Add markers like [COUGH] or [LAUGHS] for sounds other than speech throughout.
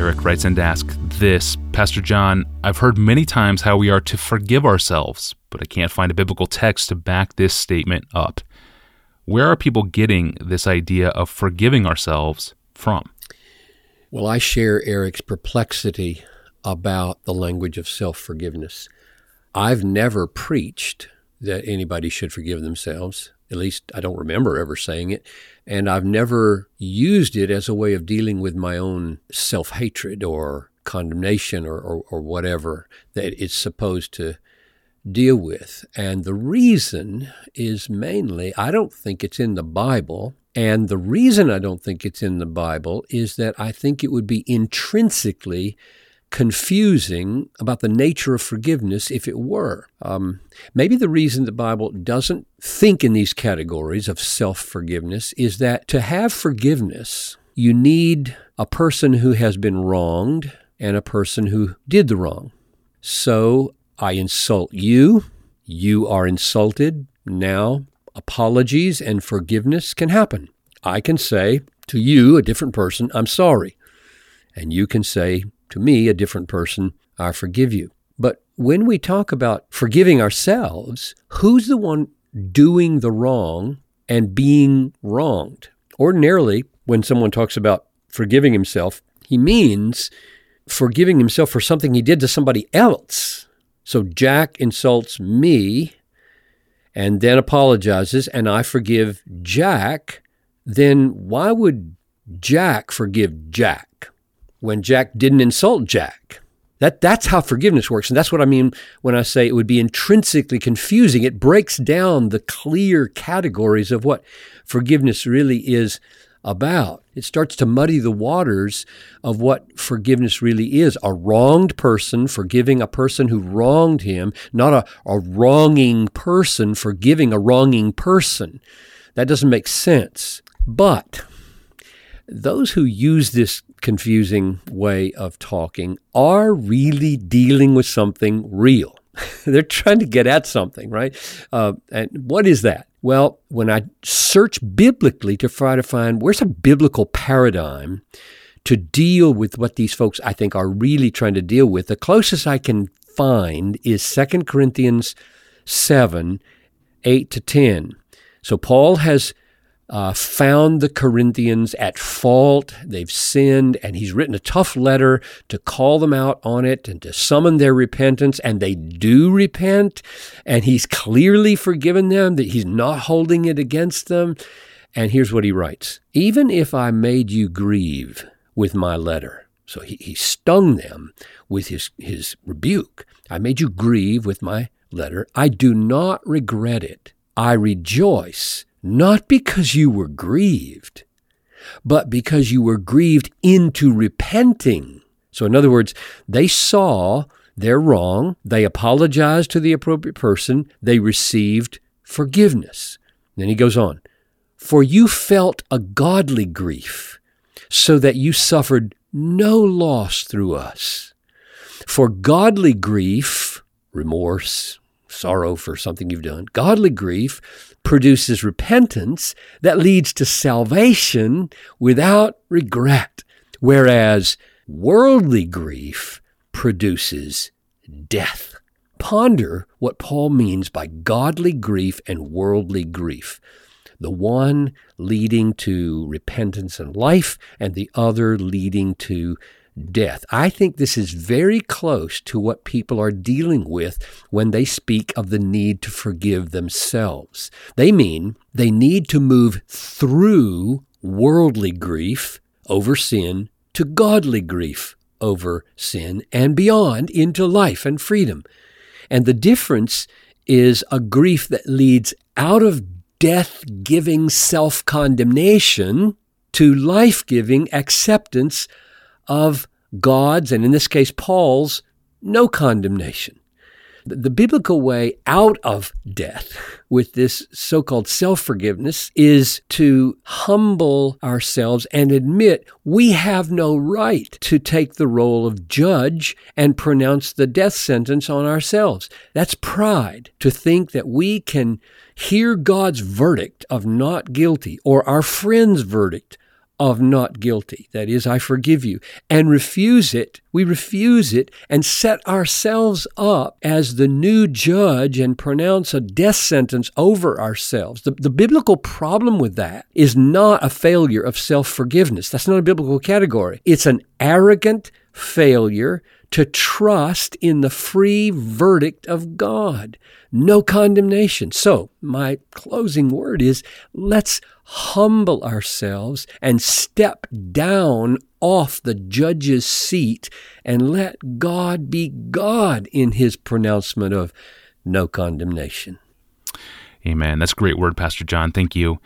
Eric writes in to ask this Pastor John, I've heard many times how we are to forgive ourselves, but I can't find a biblical text to back this statement up. Where are people getting this idea of forgiving ourselves from? Well, I share Eric's perplexity about the language of self forgiveness. I've never preached that anybody should forgive themselves. At least I don't remember ever saying it. And I've never used it as a way of dealing with my own self hatred or condemnation or, or, or, whatever that it's supposed to deal with. And the reason is mainly I don't think it's in the Bible. And the reason I don't think it's in the Bible is that I think it would be intrinsically confusing about the nature of forgiveness if it were. Um, maybe the reason the Bible doesn't think in these categories of self forgiveness is that to have forgiveness, you need a person who has been wronged and a person who did the wrong. So I insult you, you are insulted. Now, apologies and forgiveness can happen. I can say to you, a different person, I'm sorry. And you can say to me, a different person, I forgive you. But when we talk about forgiving ourselves, who's the one doing the wrong and being wronged? Ordinarily, when someone talks about forgiving himself, he means forgiving himself for something he did to somebody else. So Jack insults me and then apologizes, and I forgive Jack. Then why would Jack forgive Jack? When Jack didn't insult Jack. That, that's how forgiveness works. And that's what I mean when I say it would be intrinsically confusing. It breaks down the clear categories of what forgiveness really is about. It starts to muddy the waters of what forgiveness really is. A wronged person forgiving a person who wronged him, not a, a wronging person forgiving a wronging person. That doesn't make sense. But those who use this confusing way of talking are really dealing with something real. [LAUGHS] They're trying to get at something, right? Uh, and what is that? Well, when I search biblically to try to find where's a biblical paradigm to deal with what these folks I think are really trying to deal with, the closest I can find is 2 Corinthians 7 8 to 10. So Paul has uh, found the Corinthians at fault. They've sinned, and he's written a tough letter to call them out on it and to summon their repentance. And they do repent, and he's clearly forgiven them, that he's not holding it against them. And here's what he writes Even if I made you grieve with my letter, so he, he stung them with his, his rebuke. I made you grieve with my letter. I do not regret it. I rejoice not because you were grieved, but because you were grieved into repenting. So, in other words, they saw their wrong, they apologized to the appropriate person, they received forgiveness. then he goes on, For you felt a godly grief, so that you suffered no loss through us. For godly grief, remorse, sorrow for something you've done, godly grief produces repentance that leads to salvation without regret, whereas worldly grief produces death. Ponder what Paul means by godly grief and worldly grief. The one leading to repentance and life, and the other leading to death. I think this is very close to what people are dealing with when they speak of the need to forgive themselves. They mean they need to move through worldly grief over sin to godly grief over sin and beyond into life and freedom. And the difference is a grief that leads out of death giving self condemnation to life giving acceptance of God's, and in this case, Paul's, no condemnation. The biblical way out of death with this so called self forgiveness is to humble ourselves and admit we have no right to take the role of judge and pronounce the death sentence on ourselves. That's pride to think that we can hear God's verdict of not guilty or our friend's verdict of not guilty. That is, I forgive you, and refuse it. We refuse it and set ourselves up as the new judge and pronounce a death sentence over ourselves. The, the biblical problem with that is not a failure of self forgiveness. That's not a biblical category. It's an arrogant failure to trust in the free verdict of God. No condemnation. So, my closing word is let's humble ourselves and step down off the judge's seat and let God be God in his pronouncement of no condemnation. Amen. That's a great word, Pastor John. Thank you.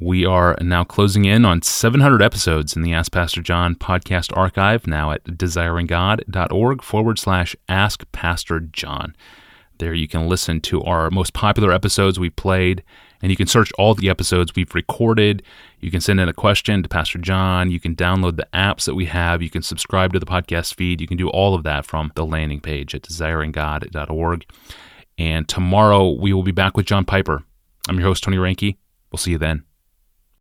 We are now closing in on 700 episodes in the Ask Pastor John podcast archive, now at desiringgod.org forward slash Ask Pastor John. There you can listen to our most popular episodes we played, and you can search all the episodes we've recorded. You can send in a question to Pastor John. You can download the apps that we have. You can subscribe to the podcast feed. You can do all of that from the landing page at desiringgod.org. And tomorrow we will be back with John Piper. I'm your host, Tony Reinke. We'll see you then.